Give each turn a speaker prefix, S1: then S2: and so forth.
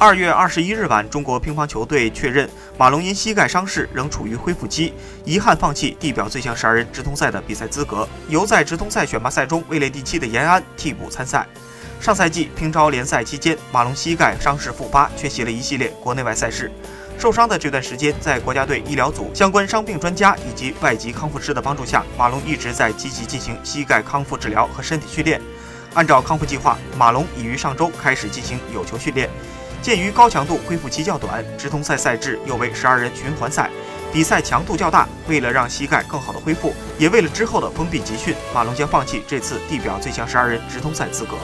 S1: 二月二十一日晚，中国乒乓球队确认马龙因膝盖伤势仍处于恢复期，遗憾放弃地表最强十二人直通赛的比赛资格，由在直通赛选拔赛中位列第七的延安替补参赛。上赛季乒超联赛期间，马龙膝盖伤势复发，缺席了一系列国内外赛事。受伤的这段时间，在国家队医疗组相关伤病专家以及外籍康复师的帮助下，马龙一直在积极进行膝盖康复治疗和身体训练。按照康复计划，马龙已于上周开始进行有球训练。鉴于高强度恢复期较短，直通赛赛制又为十二人循环赛，比赛强度较大。为了让膝盖更好的恢复，也为了之后的封闭集训，马龙将放弃这次地表最强十二人直通赛资格。